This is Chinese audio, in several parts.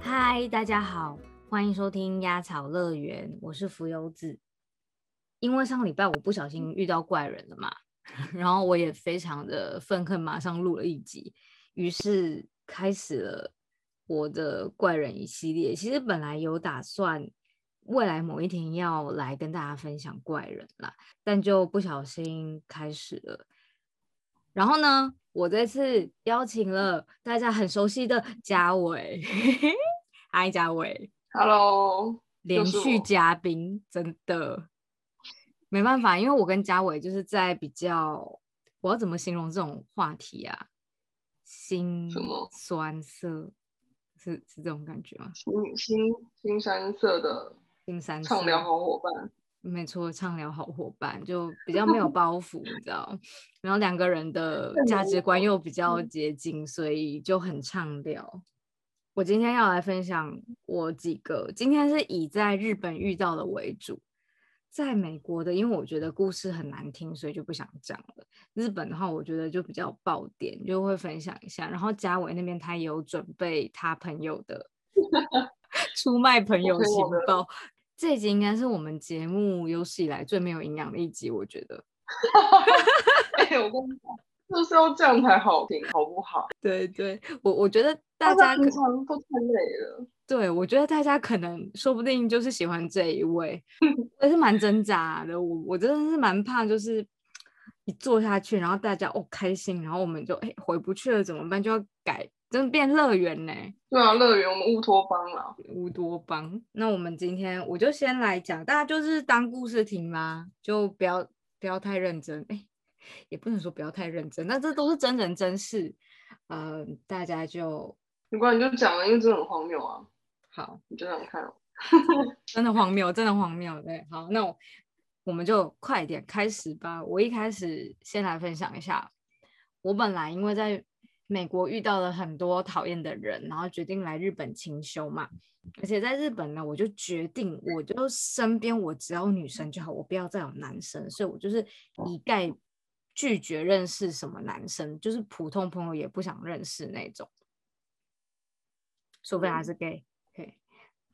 嗨，大家好，欢迎收听鸭草乐园，我是浮游子。因为上个礼拜我不小心遇到怪人了嘛，然后我也非常的愤恨，马上录了一集，于是开始了我的怪人一系列。其实本来有打算未来某一天要来跟大家分享怪人啦，但就不小心开始了。然后呢，我这次邀请了大家很熟悉的嘉伟，嗨，嘉伟，Hello，连续嘉宾，真的没办法，因为我跟嘉伟就是在比较，我要怎么形容这种话题啊？心酸涩，是是这种感觉吗？心心心酸涩的，畅聊好伙伴。没错，畅聊好伙伴就比较没有 包袱，你知道，然后两个人的价值观又比较接近，所以就很畅聊。我今天要来分享我几个，今天是以在日本遇到的为主，在美国的，因为我觉得故事很难听，所以就不想讲了。日本的话，我觉得就比较爆点，就会分享一下。然后嘉伟那边他有准备他朋友的 出卖朋友情报。这一集应该是我们节目有史以来最没有营养的一集，我觉得。哎，我跟你讲，就是要这样才好听，好不好？对对，我我觉得大家平常都太累了。对，我觉得大家可能说不定就是喜欢这一位，也是蛮挣扎的。我我真的是蛮怕，就是一做下去，然后大家哦开心，然后我们就哎回不去了，怎么办？就要改。真的变乐园呢？对啊，乐园我们乌托邦了，乌托邦。那我们今天我就先来讲，大家就是当故事听啦，就不要不要太认真。哎，也不能说不要太认真，那这都是真人真事。嗯，大家就没关系，就讲了，因为真的很荒谬啊。好，你就这样看哦。真的荒谬，真的荒谬。对，好，那我我们就快点开始吧。我一开始先来分享一下，我本来因为在。美国遇到了很多讨厌的人，然后决定来日本清修嘛。而且在日本呢，我就决定，我就身边我只要女生就好，我不要再有男生。所以我就是一概拒绝认识什么男生，就是普通朋友也不想认识那种，除非他是 gay。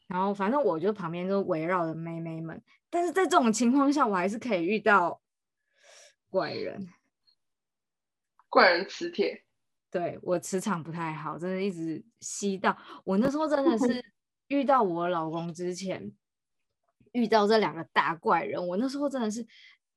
然后反正我就旁边就围绕着妹妹们，但是在这种情况下，我还是可以遇到怪人，怪人磁铁。对我磁场不太好，真的一直吸到我那时候真的是遇到我老公之前遇到这两个大怪人，我那时候真的是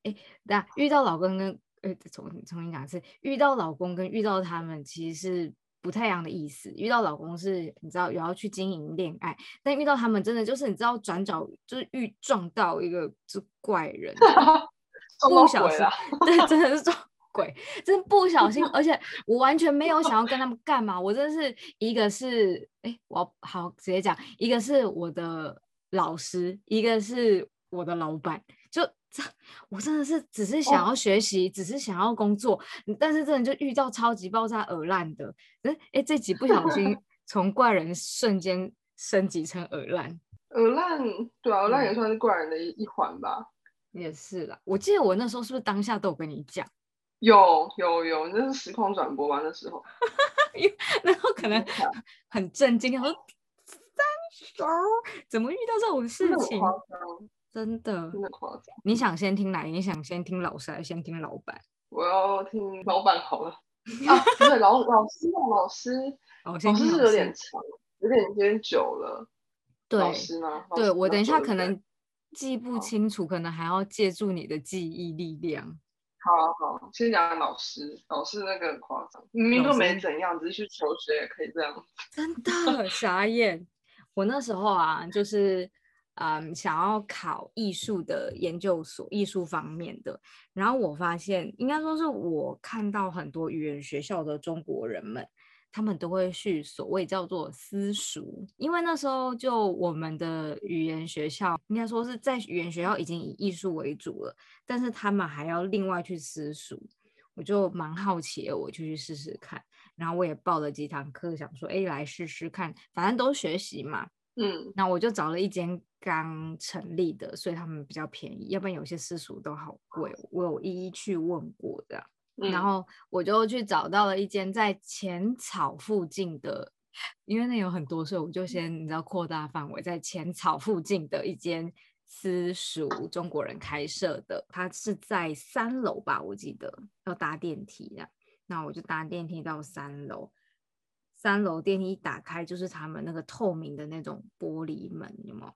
哎，那遇到老公跟呃重重新讲一次，遇到老公跟遇到他们其实是不太一样的意思。遇到老公是你知道有要去经营恋爱，但遇到他们真的就是你知道转角就是遇撞到一个就怪人，不小心对真的是撞。鬼，真不小心，而且我完全没有想要跟他们干嘛。我真的是一个是，哎，我好直接讲，一个是我的老师，一个是我的老板。就这，我真的是只是想要学习，只是想要工作，但是真的就遇到超级爆炸耳烂的。哎哎，这集不小心 从怪人瞬间升级成耳烂。耳烂，对啊，耳烂也算是怪人的一一环吧。也是啦，我记得我那时候是不是当下都有跟你讲？有有有，那是实况转播吧？那时候，然后可能很震惊，说三手怎么遇到这种事情？真的真的夸张。你想先听哪？你想先听老师还是先听老板？我要听老板好了。啊，对，老老师啊，老师，老师是有点长，有点有点久了。对，老师吗？对我等一下可能记不清楚，可能还要借助你的记忆力量。好好，先讲老师，老师那个很夸张，明明都没怎样，只是去求学也可以这样，真的傻眼。我那时候啊，就是嗯，想要考艺术的研究所，艺术方面的。然后我发现，应该说是我看到很多语言学校的中国人们。他们都会去所谓叫做私塾，因为那时候就我们的语言学校，应该说是在语言学校已经以艺术为主了，但是他们还要另外去私塾，我就蛮好奇的，我就去试试看，然后我也报了几堂课，想说哎来试试看，反正都学习嘛，嗯，那我就找了一间刚成立的，所以他们比较便宜，要不然有些私塾都好贵。我有一一去问过的，然后我就去找到了一间在浅草附近的，因为那有很多，所以我就先你知道扩大范围，在浅草附近的一间私塾，中国人开设的，它是在三楼吧，我记得要搭电梯的，那我就搭电梯到三楼。三楼电梯一打开，就是他们那个透明的那种玻璃门，有没有？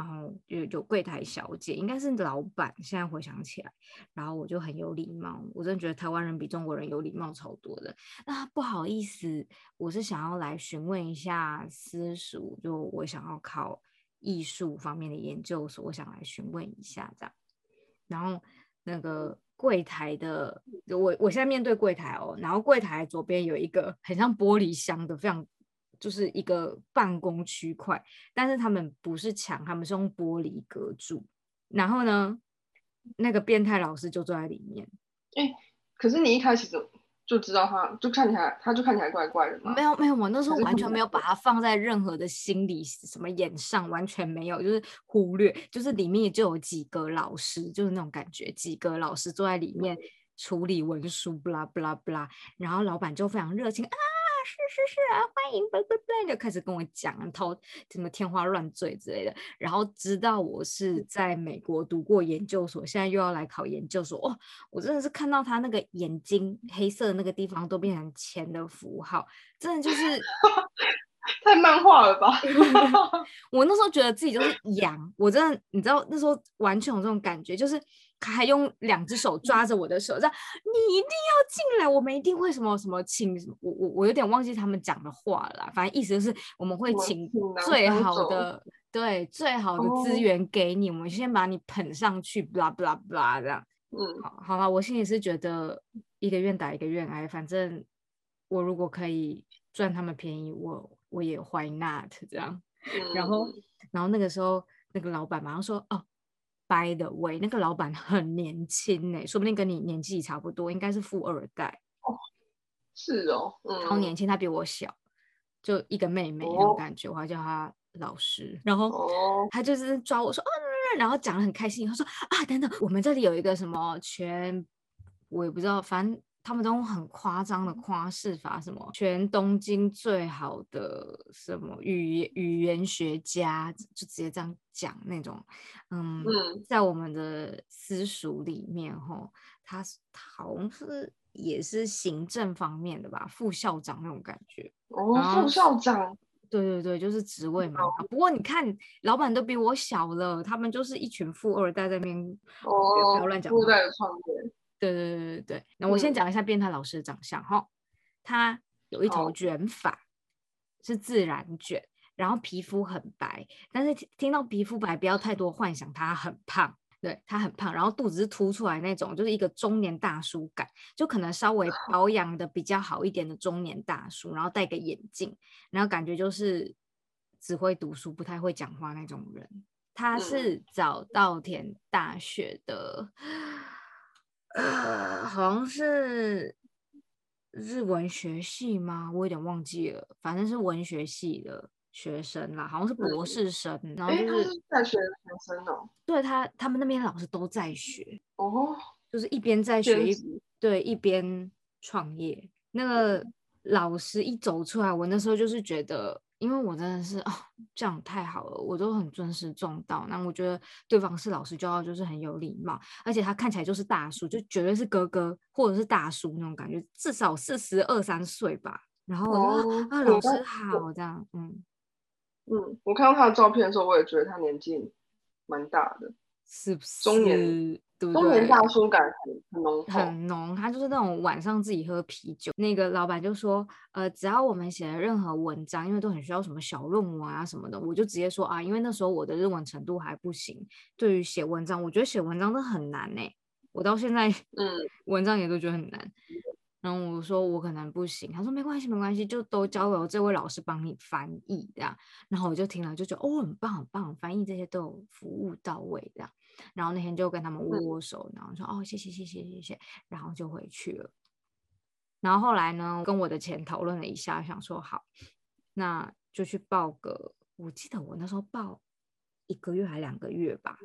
然后有有柜台小姐，应该是老板。现在回想起来，然后我就很有礼貌，我真的觉得台湾人比中国人有礼貌超多的。那不好意思，我是想要来询问一下私塾，就我想要考艺术方面的研究所，我想来询问一下这样。然后那个。柜台的我，我现在面对柜台哦，然后柜台左边有一个很像玻璃箱的，非常就是一个办公区块，但是他们不是墙，他们是用玻璃隔住。然后呢，那个变态老师就坐在里面。哎，可是你一开始就。就知道他，就看起来，他就看起来怪怪的。没有没有，我那时候完全没有把他放在任何的心理什么眼上，完全没有，就是忽略，就是里面就有几个老师，就是那种感觉，几个老师坐在里面处理文书，不啦不啦不啦，然后老板就非常热情啊。是是是啊，欢迎，拜拜拜，就开始跟我讲，头什么天花乱坠之类的，然后知道我是在美国读过研究所，现在又要来考研究所，哦，我真的是看到他那个眼睛黑色的那个地方都变成钱的符号，真的就是 太漫画了吧？我那时候觉得自己就是 羊，我真的，你知道那时候完全有这种感觉，就是。他还用两只手抓着我的手，这样你一定要进来，我们一定会什么什么请我我我有点忘记他们讲的话了，反正意思就是我们会请最好的对最好的资源给你，我们先把你捧上去，blah blah blah 这样。嗯，好，好了，我心里是觉得一个愿打一个愿挨，反正我如果可以赚他们便宜，我我也 why not 这样。然后然后那个时候那个老板马上说哦。By the way，那个老板很年轻呢，说不定跟你年纪差不多，应该是富二代。哦，是哦，超年轻，他比我小，就一个妹妹那种感觉，我还叫他老师。然后他就是抓我说，哦，然后讲的很开心，他说啊，等等，我们这里有一个什么全，我也不知道，反正。他们都很夸张的夸饰法，什么全东京最好的什么语言语言学家，就直接这样讲那种。嗯，在我们的私塾里面，吼，他好像是也是行政方面的吧，副校长那种感觉。哦，副校长。对对对，就是职位嘛。不过你看，老板都比我小了，他们就是一群富二代在那边。哦，不要乱讲。富二代的创业。对对对对对，那我先讲一下变态老师的长相哈，他有一头卷发，是自然卷，然后皮肤很白，但是听到皮肤白不要太多幻想，他很胖，对他很胖，然后肚子是凸出来那种，就是一个中年大叔感，就可能稍微 保养的比较好一点的中年大叔，然后戴个眼镜，然后感觉就是只会读书不太会讲话那种人，他是早稻田大学的。呃，好像是日文学系吗？我有点忘记了，反正是文学系的学生啦，好像是博士生。然后就是在学的学生哦。对他，他们那边老师都在学哦，就是一边在学，一对一边创业。那个老师一走出来，我那时候就是觉得。因为我真的是哦，这样太好了，我都很尊师重道。那我觉得对方是老师就要就是很有礼貌，而且他看起来就是大叔，就绝对是哥哥或者是大叔那种感觉，至少四十二三岁吧。然后我就啊，老师好，这样，嗯嗯，我看到他的照片的时候，我也觉得他年纪蛮大的，是不是中年？中年大叔感很浓，很浓。他就是那种晚上自己喝啤酒。那个老板就说：“呃，只要我们写的任何文章，因为都很需要什么小论文啊什么的，我就直接说啊，因为那时候我的日文程度还不行。对于写文章，我觉得写文章都很难呢。我到现在，嗯，文章也都觉得很难。然后我说我可能不行，他说没关系，没关系，就都交由这位老师帮你翻译这样。然后我就听了，就觉得哦，很棒，很棒，翻译这些都有服务到位这样。”然后那天就跟他们握握手，然后说哦谢谢谢谢谢谢，然后就回去了。然后后来呢，跟我的钱讨论了一下，想说好，那就去报个。我记得我那时候报一个月还两个月吧，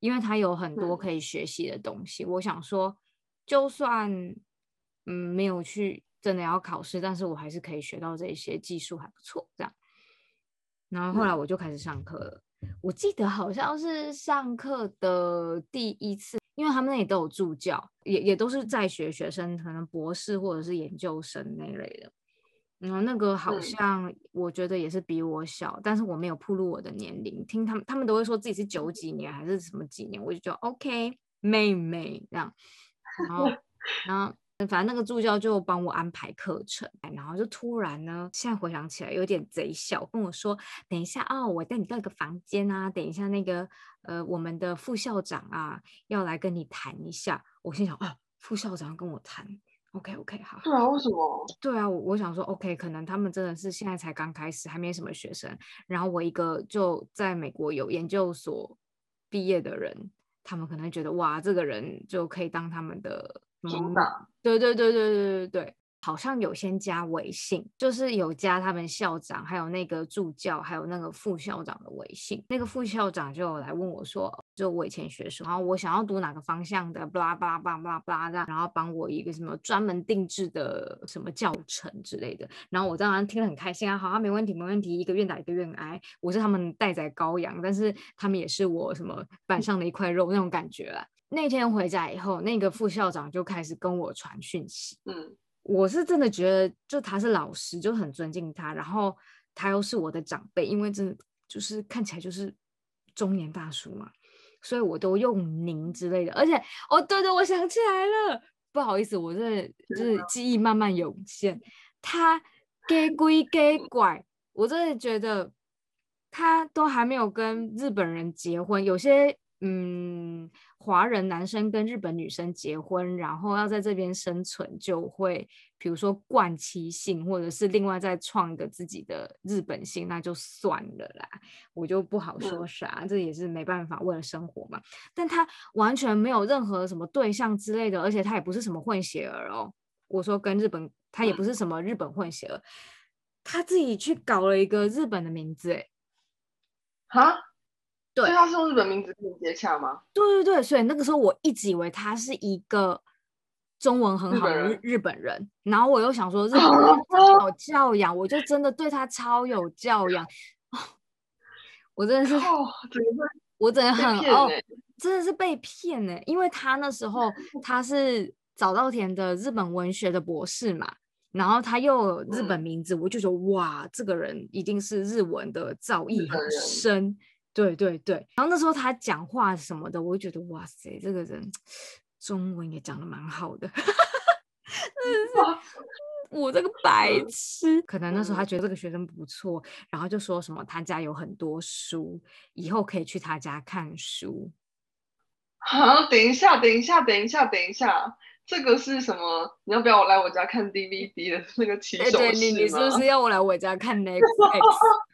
因为他有很多可以学习的东西。我想说，就算嗯没有去真的要考试，但是我还是可以学到这些技术，还不错。这样，然后后来我就开始上课了。我记得好像是上课的第一次，因为他们那里都有助教，也也都是在学学生，可能博士或者是研究生那类的。然后那个好像我觉得也是比我小，但是我没有暴露我的年龄。听他们，他们都会说自己是九几年还是什么几年，我就觉得 OK，妹妹这样。然后，然后。反正那个助教就帮我安排课程，然后就突然呢，现在回想起来有点贼笑，跟我说：“等一下哦，我带你到一个房间啊，等一下那个呃，我们的副校长啊要来跟你谈一下。”我心想：“啊，副校长跟我谈，OK OK，好。”对啊，为什么？对啊，我我想说 OK，可能他们真的是现在才刚开始，还没什么学生。然后我一个就在美国有研究所毕业的人，他们可能觉得哇，这个人就可以当他们的。领导，对对对对对对对，好像有先加微信，就是有加他们校长，还有那个助教，还有那个副校长的微信。那个副校长就来问我说，就我以前学什么，然后我想要读哪个方向的，巴拉巴拉巴拉巴拉巴拉，然后帮我一个什么专门定制的什么教程之类的。然后我当然听得很开心啊，好啊，没问题没问题，一个愿打一个愿挨，我是他们待宰羔羊，但是他们也是我什么板上的一块肉那种感觉啊。那天回家以后，那个副校长就开始跟我传讯息。嗯，我是真的觉得，就他是老师，就很尊敬他。然后他又是我的长辈，因为真的就是看起来就是中年大叔嘛，所以我都用您之类的。而且，哦，对对，我想起来了，不好意思，我这就是记忆慢慢涌现。他给归给拐，我真的觉得他都还没有跟日本人结婚，有些。嗯，华人男生跟日本女生结婚，然后要在这边生存，就会比如说冠妻姓，或者是另外再创一个自己的日本姓，那就算了啦，我就不好说啥，这也是没办法，为了生活嘛。但他完全没有任何什么对象之类的，而且他也不是什么混血儿哦。我说跟日本，他也不是什么日本混血儿，他自己去搞了一个日本的名字，哎，哈？所以他是用日本名字跟你接洽吗？对对对，所以那个时候我一直以为他是一个中文很好的日日本人，然后我又想说日本人好教养，我就真的对他超有教养。我真的是，我真的很哦，真的是被骗呢，因为他那时候 他是早稻田的日本文学的博士嘛，然后他又有日本名字，我就觉得哇，这个人一定是日文的造诣很深。对对对，然后那时候他讲话什么的，我就觉得哇塞，这个人中文也讲的蛮好的，真的是我这个白痴。可能那时候他觉得这个学生不错，然后就说什么他家有很多书，以后可以去他家看书。好，等一下，等一下，等一下，等一下，这个是什么？你要不要我来我家看 DVD 的那个起手式你你是不是要我来我家看 Netflix？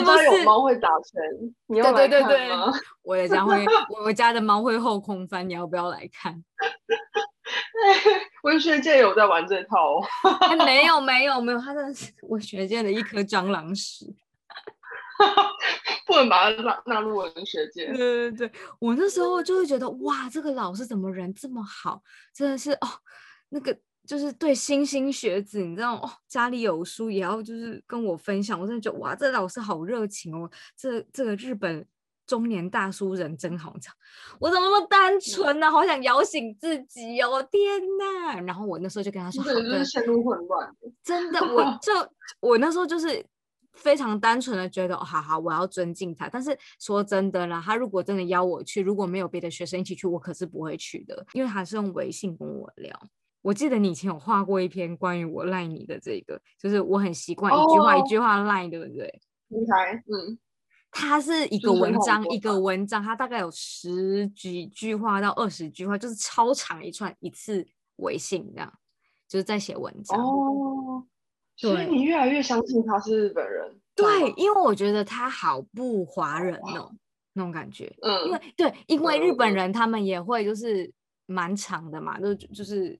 我家有猫会打拳，你要来看吗？我的家会，我家的猫会后空翻，你要不要来看？文学界有在玩这套哦？没有，没有，没有，他的是文学界的一颗蟑螂屎，不能把它纳纳入文学界。对对对，我那时候就会觉得，哇，这个老师怎么人这么好？真的是哦，那个。就是对新兴学子，你知道哦，家里有书也要就是跟我分享，我真的觉得哇，这老师好热情哦，这这个日本中年大叔人真好，讲我怎么那么单纯呢？好想摇醒自己哦，天哪！然后我那时候就跟他说，真的是陷入混乱，真的，我 就我那时候就是非常单纯的觉得，好好，我要尊敬他。但是说真的啦，他如果真的邀我去，如果没有别的学生一起去，我可是不会去的，因为他是用微信跟我聊。我记得你以前有画过一篇关于我赖你的这个，就是我很习惯一句话一句话赖，对不对？平台，嗯，它是一个文章一个文章，它大概有十几句话到二十句话，就是超长一串，一次微信这样，就是在写文章。哦，所以你越来越相信他是日本人？对，因为我觉得他好不华人哦，那种感觉。嗯，因为对，因为日本人他们也会就是蛮长的嘛，就就是。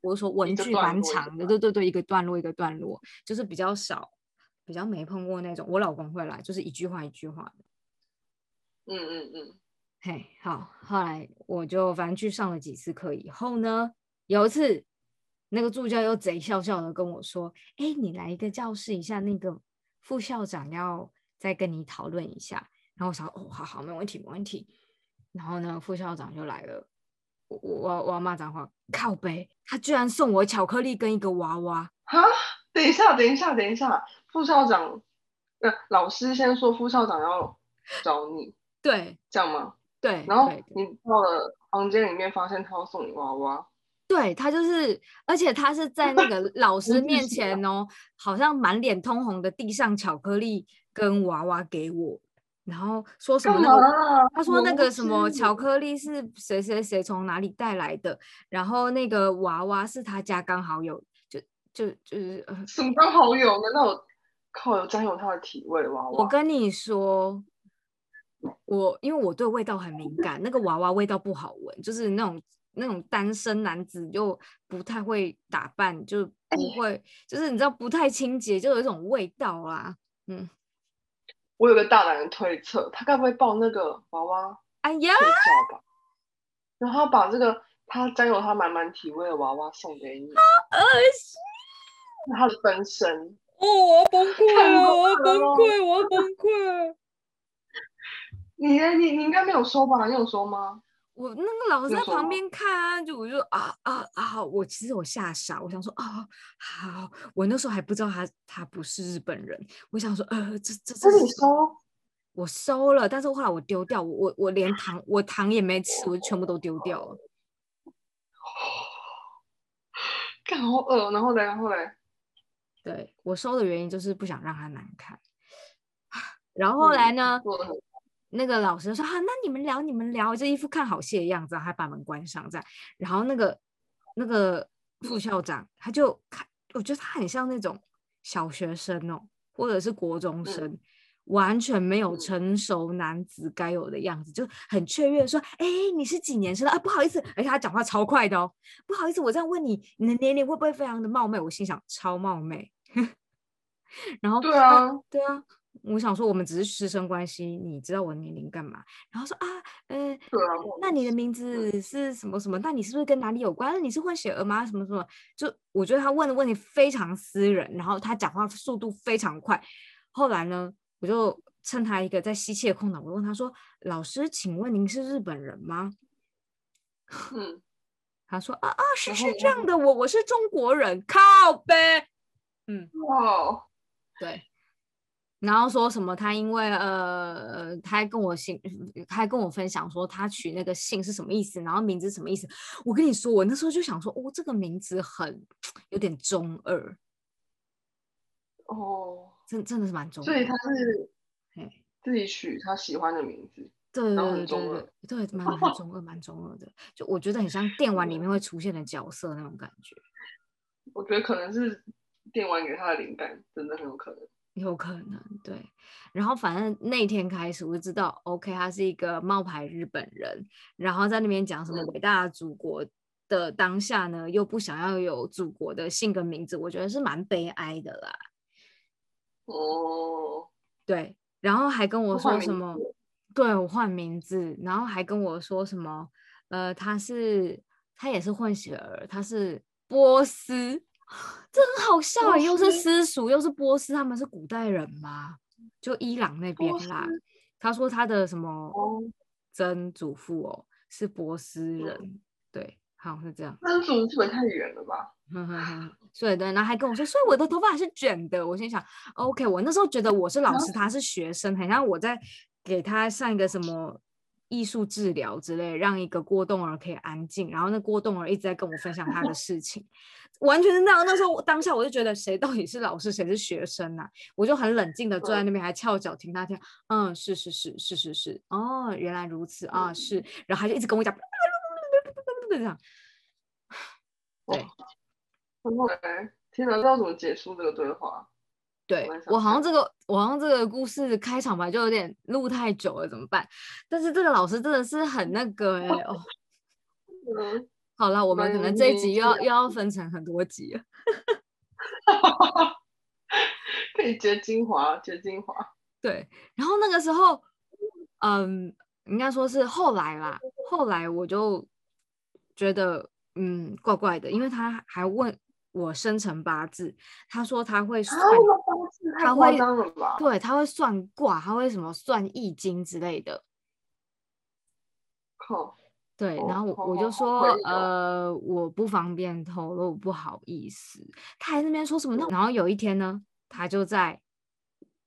我说文具蛮长的，对对对，一个段落一个段落，就是比较少比较没碰过那种。我老公会来，就是一句话一句话的。嗯嗯嗯，嘿，好。后来我就反正去上了几次课以后呢，有一次那个助教又贼笑笑的跟我说：“哎，你来一个教室一下，那个副校长要再跟你讨论一下。”然后我想：“哦，好好，没问题，没问题。”然后呢，副校长就来了。我我我要骂脏话，靠背，他居然送我巧克力跟一个娃娃。哈，等一下，等一下，等一下，副校长，呃，老师先说副校长要找你，对，这样吗？对。然后你到了房间里面，发现他要送你娃娃。对他就是，而且他是在那个 老师面前哦，好像满脸通红的递上巧克力跟娃娃给我。然后说什么那个？他说那个什么巧克力是谁谁谁从哪里带来的？然后那个娃娃是他家刚好有，就就就是什么刚好有？难道我靠有沾有他的体味娃娃？我跟你说，我因为我对味道很敏感，那个娃娃味道不好闻，就是那种那种单身男子又不太会打扮，就不会就是你知道不太清洁，就有一种味道啊，嗯。我有个大胆的推测，他该不会抱那个娃娃哎呀睡觉吧？然后把这个他占有他满满体味的娃娃送给你，好恶心！他的分身哦，我要崩溃了！我要崩溃！我要崩溃！你你你应该没有说吧？你有说吗？我那个老师在旁边看啊，就我就啊啊啊！我其实我吓傻，我想说啊好，我那时候还不知道他他不是日本人，我想说呃这这这你收，我收了，但是后来我丢掉，我我我连糖我糖也没吃，我就全部都丢掉了。干好饿，然后呢然后呢？对我收的原因就是不想让他难看，然后后来呢？那个老师说：“啊，那你们聊，你们聊，这一副看好戏的样子，还把门关上这样。然后那个那个副校长他就看，我觉得他很像那种小学生哦，或者是国中生，完全没有成熟男子该有的样子，就很雀跃说：‘哎，你是几年生的啊？’不好意思，而且他讲话超快的哦，不好意思，我这样问你，你的年龄会不会非常的冒昧？我心想超冒昧。然后对啊，对啊。”我想说，我们只是师生关系，你知道我年龄干嘛？然后说啊，呃，那你的名字是什么什么？那你是不是跟哪里有关？你是混血儿吗？什么什么？就我觉得他问的问题非常私人，然后他讲话速度非常快。后来呢，我就趁他一个在吸气的空档，我问他说：“老师，请问您是日本人吗？”嗯，他说啊啊，是是这样的，我我是中国人，靠呗。嗯，哇，对。然后说什么？他因为呃，他还跟我姓，他还跟我分享说他取那个姓是什么意思，然后名字什么意思。我跟你说，我那时候就想说，哦，这个名字很有点中二。哦，真真的是蛮中。所以他是自己取他喜欢的名字。对对对对对，蛮蛮中二，蛮中二的。就我觉得很像电玩里面会出现的角色那种感觉。我觉得可能是电玩给他的灵感，真的很有可能。有可能对，然后反正那天开始我就知道，OK，他是一个冒牌日本人，然后在那边讲什么伟大的祖国的当下呢，又不想要有祖国的姓跟名字，我觉得是蛮悲哀的啦。哦，对，然后还跟我说什么，对我换名字，然后还跟我说什么，呃，他是他也是混血儿，他是波斯。这很好笑哎，又是私塾，又是波斯，他们是古代人吗？就伊朗那边啦。他说他的什么曾祖父哦是波斯人，对，好像是这样。曾祖父也太远了吧？所以对，然后还跟我说，所以我的头发还是卷的。我心想，OK，我那时候觉得我是老师，他是学生，好像我在给他上一个什么。艺术治疗之类，让一个郭动儿可以安静。然后那郭动儿一直在跟我分享他的 事情，完全是那样。那时候当下我就觉得，谁到底是老师，谁是学生呐？我就很冷静的坐在那边，还翘脚听他听。嗯，是是是是是是。哦，原来如此啊，是。然后他就一直跟我讲，这样。对。天哪，知道怎么结束这个对话？对我好像这个，我好像这个故事开场白就有点录太久了，怎么办？但是这个老师真的是很那个哎哦，嗯，好了，我们可能这一集又要又要分成很多集了，可以接精华，接精华。对，然后那个时候，嗯，应该说是后来啦，后来我就觉得，嗯，怪怪的，因为他还问我生辰八字，他说他会算，他会，对，他会算卦，他会什么算易经之类的。靠。对，然后我我就说，呃，我不方便透露，不好意思。他还那边说什么呢？然后有一天呢，他就在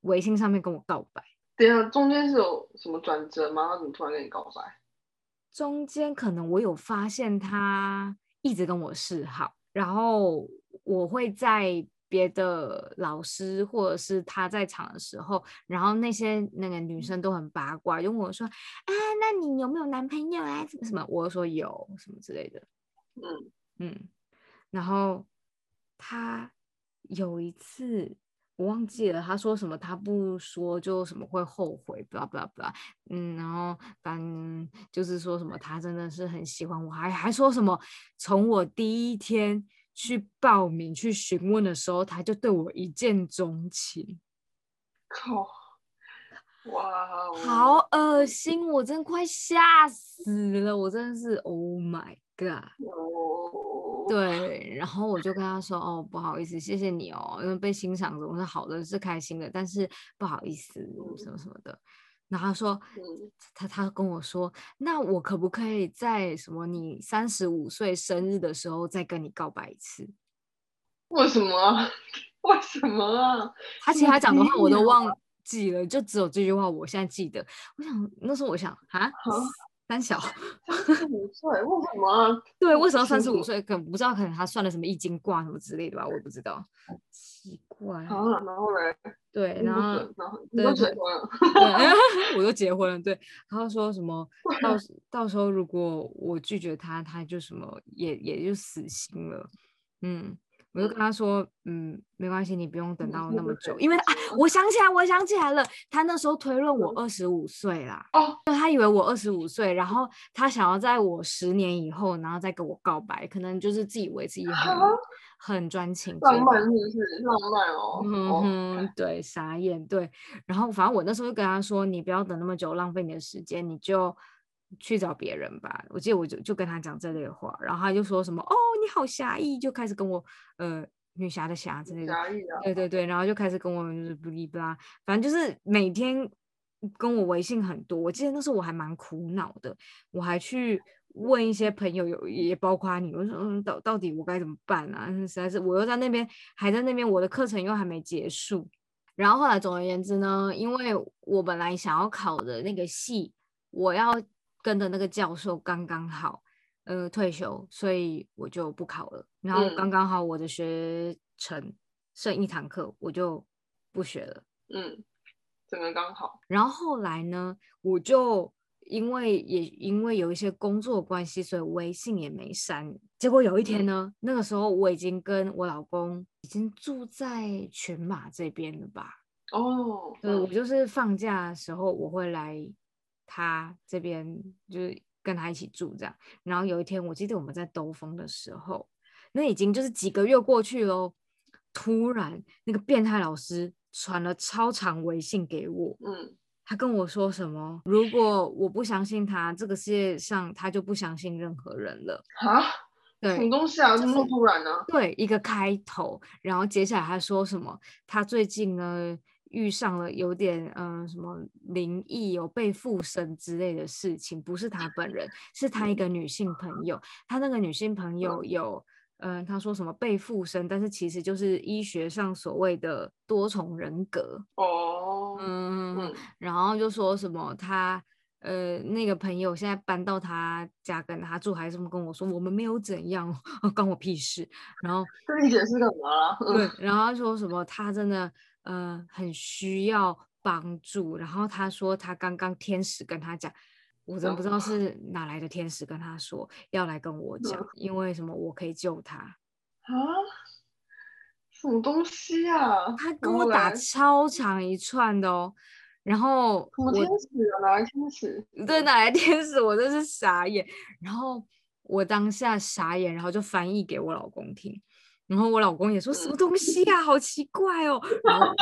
微信上面跟我告白。对啊，中间是有什么转折吗？他怎么突然跟你告白？中间可能我有发现他一直跟我示好，然后我会在。别的老师或者是他在场的时候，然后那些那个女生都很八卦，就问我说：“啊，那你有没有男朋友啊？什么什么？”我说有什么之类的。嗯嗯，然后他有一次我忘记了，他说什么？他不说就什么会后悔，不啦不啦不啦。嗯，然后反正就是说什么他真的是很喜欢我，还还说什么从我第一天。去报名去询问的时候，他就对我一见钟情。靠！哇，好恶心！我真快吓死了！我真的是，Oh my god！对，然后我就跟他说：“哦，不好意思，谢谢你哦，因为被欣赏总是好的，是开心的，但是不好意思，什么什么的。”然后他说，他他跟我说，那我可不可以在什么你三十五岁生日的时候再跟你告白一次？为什么？为什么啊？他其他讲的话我都忘记了，就只有这句话我现在记得。我想那时候我想啊，三小三十五岁为什么？对，为什么三十五岁？可能不知道，可能他算了什么易经卦什么之类的吧，我不知道。奇怪。好了，然后嘞。对，然后对对对，我都结婚了。对，然后说什么到到时候如果我拒绝他，他就什么也也就死心了。嗯。我就跟他说，嗯，没关系，你不用等到那么久，因为啊，我想起来，我想起来了，他那时候推论我二十五岁啦，哦，他以为我二十五岁，然后他想要在我十年以后，然后再跟我告白，可能就是自以为自己很很专情，浪漫是不是？浪漫哦，嗯，对，傻眼，对，然后反正我那时候就跟他说，你不要等那么久，浪费你的时间，你就。去找别人吧，我记得我就就跟他讲这类话，然后他就说什么哦你好侠义，就开始跟我呃女侠的侠之类的，对对对，然后就开始跟我就是不离不拉，反正就是每天跟我微信很多，我记得那时候我还蛮苦恼的，我还去问一些朋友，有也包括你，我说嗯到到底我该怎么办啊？实在是我又在那边还在那边，我的课程又还没结束，然后后来总而言之呢，因为我本来想要考的那个系，我要。跟的那个教授刚刚好，呃，退休，所以我就不考了。然后刚刚好我的学程剩一堂课，我就不学了。嗯，整个刚好。然后后来呢，我就因为也因为有一些工作关系，所以微信也没删。结果有一天呢，那个时候我已经跟我老公已经住在群马这边了吧？哦，对，我就是放假的时候我会来。他这边就是跟他一起住这样，然后有一天我记得我们在兜风的时候，那已经就是几个月过去喽。突然那个变态老师传了超长微信给我，嗯，他跟我说什么？如果我不相信他，这个世界上他就不相信任何人了啊？对，什么东西啊？这么突然呢？对，一个开头，然后接下来他说什么？他最近呢？遇上了有点嗯什么灵异有被附身之类的事情，不是他本人，是他一个女性朋友。他那个女性朋友有嗯，他说什么被附身，但是其实就是医学上所谓的多重人格哦。嗯，然后就说什么他呃那个朋友现在搬到他家跟他住，还是这么跟我说，我们没有怎样，关我屁事。然后跟你解释干嘛？对，然后说什么他真的。呃，很需要帮助。然后他说，他刚刚天使跟他讲，我真不知道是哪来的天使跟他说要来跟我讲，因为什么我可以救他啊？什么东西啊？他跟我打超长一串的哦。然后我天使啊，哪来天使？对，哪来天使？我真是傻眼。然后我当下傻眼，然后就翻译给我老公听。然后我老公也说什么东西呀，好奇怪哦。然后，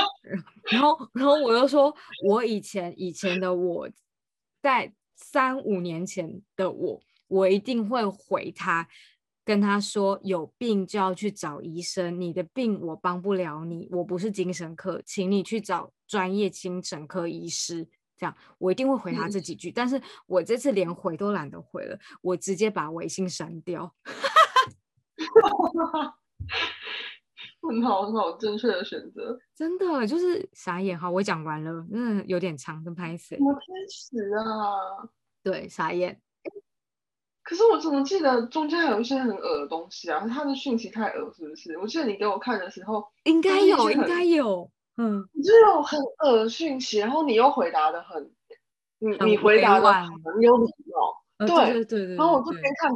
然后，然后我又说，我以前以前的我在三五年前的我，我一定会回他，跟他说有病就要去找医生，你的病我帮不了你，我不是精神科，请你去找专业精神科医师。这样，我一定会回他这几句，但是我这次连回都懒得回了，我直接把微信删掉。很好，很好，正确的选择。真的就是傻眼哈，我讲完了，真的有点长，跟拍死。我开始啊！对，傻眼。可是我怎么记得中间还有一些很恶的东西啊？他的讯息太恶，是不是？我记得你给我看的时候，应该有，应该有。嗯，你就有很恶的讯息，然后你又回答的很，你你回答的很有礼貌。对对对。然后我就边看，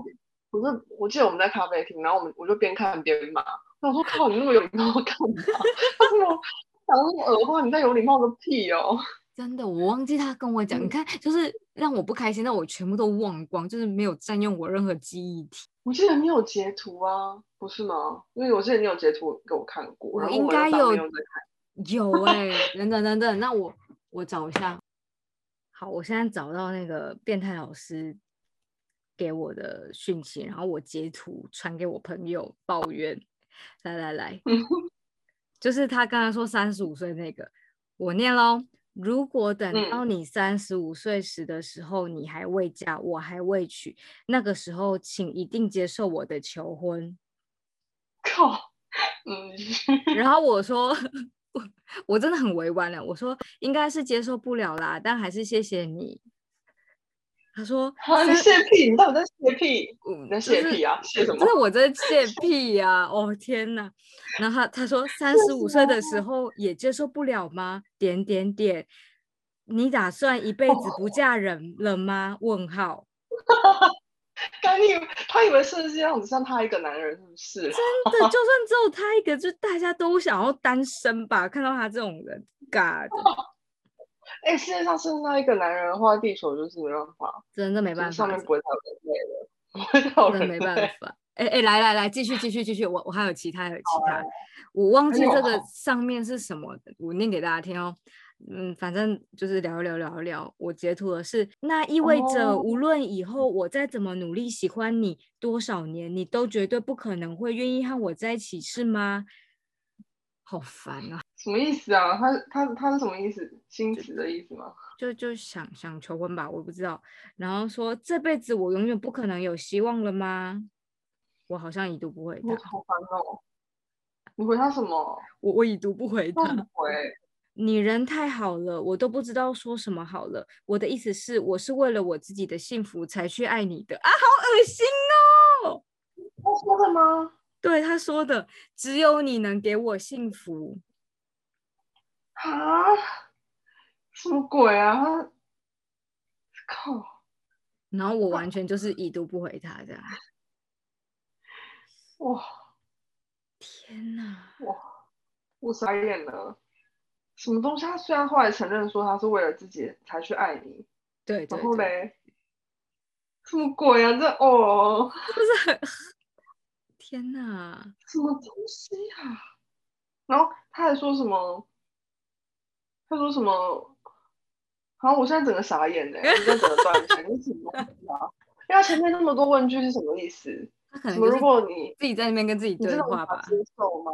我是我记得我们在咖啡厅，然后我们我就边看边骂。我说靠，你那么有礼貌干嘛？他说讲那么耳话，你在有礼貌个屁哦！真的，我忘记他跟我讲，你看，就是让我不开心，但我全部都忘光，就是没有占用我任何记忆体。我记得你有截图啊，不是吗？因为我记得你有截图给我看过，我应该有有哎，等等等等，那我我找一下。好，我现在找到那个变态老师给我的讯息，然后我截图传给我朋友抱怨。来来来，就是他刚刚说三十五岁那个，我念喽。如果等到你三十五岁时的时候，你还未嫁，我还未娶，那个时候请一定接受我的求婚。靠，嗯。然后我说，我 我真的很委婉了，我说应该是接受不了啦，但还是谢谢你。他说：“你泄屁，你到底在泄屁？你在泄屁啊？泄什么？就是我在泄屁呀！哦天哪！然后他他说 三十五岁的时候也接受不了吗？点点点，你打算一辈子不嫁人了吗？问号。赶紧，他以为世界上只剩他一个男人，是不是？真的，就算只有他一个，就大家都想要单身吧？看到他这种人，God。” 哎，世界上剩下一个男人的话，地球就是没办法，真的没办法，上面不会有人类了，不会有人类，没办法。哎哎，来来来，继续继续继续，我我还有其他有其他，我忘记这个上面是什么，我念给大家听哦。嗯，反正就是聊一聊聊一聊，我截图的是，那意味着无论以后我再怎么努力喜欢你多少年，你都绝对不可能会愿意和我在一起，是吗？好烦啊！什么意思啊？他他他是什么意思？心词的意思吗？就就想想求婚吧，我不知道。然后说这辈子我永远不可能有希望了吗？我好像已读不回我。好烦哦！你回他什么？我我已读不回他。回 你人太好了，我都不知道说什么好了。我的意思是，我是为了我自己的幸福才去爱你的啊！好恶心哦！他说的吗？对他说的，只有你能给我幸福啊！什么鬼啊！靠！然后我完全就是已读不回他这样。哇！天哪！哇！我傻眼了。什么东西？他虽然后来承认说他是为了自己才去爱你，对，然后嘞，什么鬼啊？这哦，不是很。天哪，什么东西啊？然后他还说什么？他说什么？好，我现在整个傻眼呢，现在整个断线，你什么东西啊？因为他前面那么多问句是什么意思？他可能如果你自己在那边跟自己对话吧？接受吗？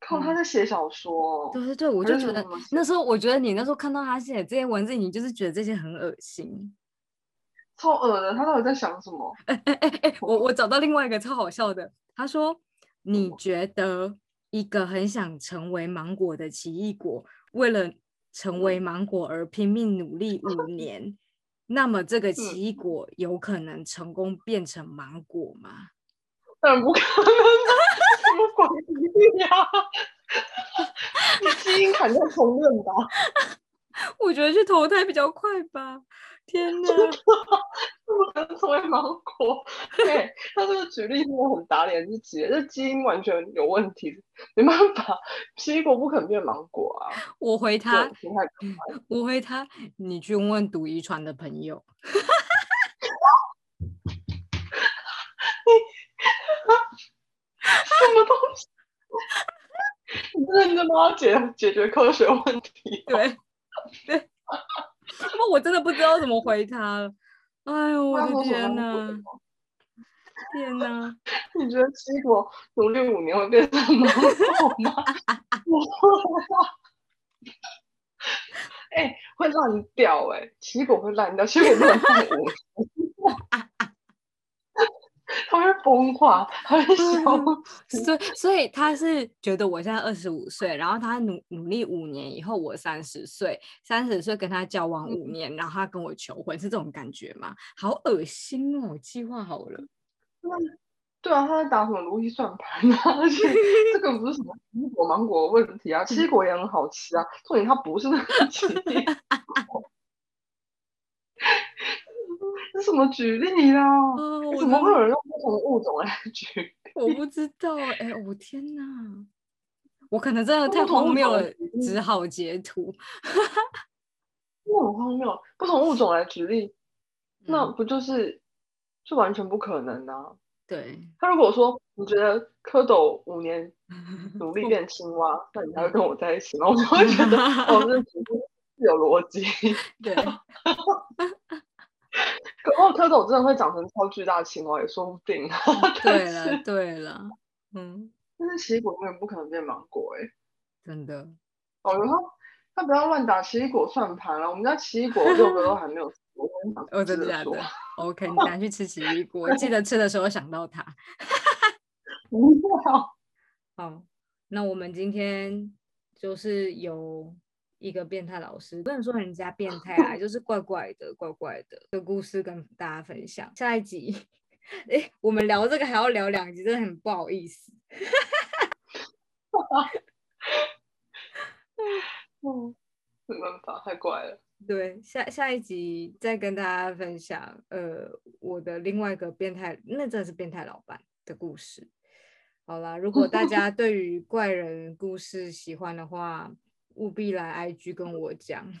靠，他在写小说。对对对，我就觉得那时候，我觉得你那时候看到他写这些文字，你就是觉得这些很恶心。超恶的，他到底在想什么？哎 哎哎哎，我我找到另外一个超好笑的。他说：“你觉得一个很想成为芒果的奇异果，为了成为芒果而拼命努力五 年，那么这个奇异果有可能成功变成芒果吗？”当然不可能，什么鬼呀？你 基因肯定重认吧？我觉得去投胎比较快吧。天哪！不能成为芒果。对他这个举例真的很打脸自己，这基因完全有问题，没办法，奇异果不可能变芒果啊。我回他，我回他，你去问问读遗传的朋友。什么东西？你真的要解解决科学问题。对我真的不知道怎么回他了。哎呦，我的天哪！天哪！你觉得七果努力五年会变成吗？哎会烂掉哎，七果会烂掉，七果不能放五年。他会崩坏，他会消。所以，所以他是觉得我现在二十五岁，然后他努努力五年以后，我三十岁，三十岁跟他交往五年，然后他跟我求婚，是这种感觉吗？好恶心哦！计划好了。对啊，他在打什么如意算盘啊？而且这个不是什么芒果芒果问题啊，七果也很好吃啊。重点他不是那个 奇异这什么举例啦？怎么会有人用不同的物种来举？我不知道哎，我天哪！我可能真的太荒谬了，只好截图。那很荒谬，不同物种来举例，那不就是就完全不可能啊？对他如果说你觉得蝌蚪五年 努力变青蛙，那你还会跟我在一起吗？我就会觉得哦，这是 有逻辑。对。可能蝌蚪真的会长成超巨大的青蛙也说不定。对了，对了，嗯。但是奇异果永远不可能变芒果哎，真的。哦，然后他不要乱打奇异果算盘了，我们家奇异果 六个都还没有。我真的假的？OK，你赶去吃奇异果，记得吃的时候想到它。不要。好，那我们今天就是有一个变态老师，不能说人家变 态啊，就是怪怪的、怪怪的的故事跟大家分享。下一集，哎，我们聊这个还要聊两集，真的很不好意思。嗯，没办法，太怪了。对，下下一集再跟大家分享，呃，我的另外一个变态，那真的是变态老板的故事。好啦，如果大家 对于怪人故事喜欢的话，务必来 IG 跟我讲。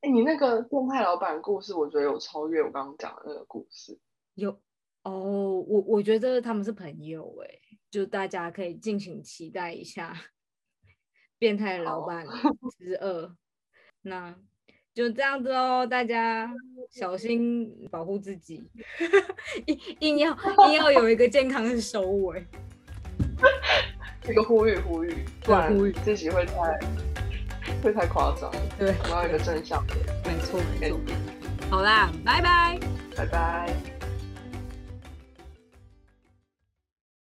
哎，你那个变态老板故事，我觉得有超越我刚刚讲的那个故事。有哦，我我觉得他们是朋友，哎，就大家可以敬请期待一下变态老板之二。那就这样子哦，大家小心保护自己，硬硬要硬要有一个健康的收尾，一个呼吁呼吁，不然自己会太会太夸张。对，我要一个正向的，没错没错。好啦，拜拜，拜拜。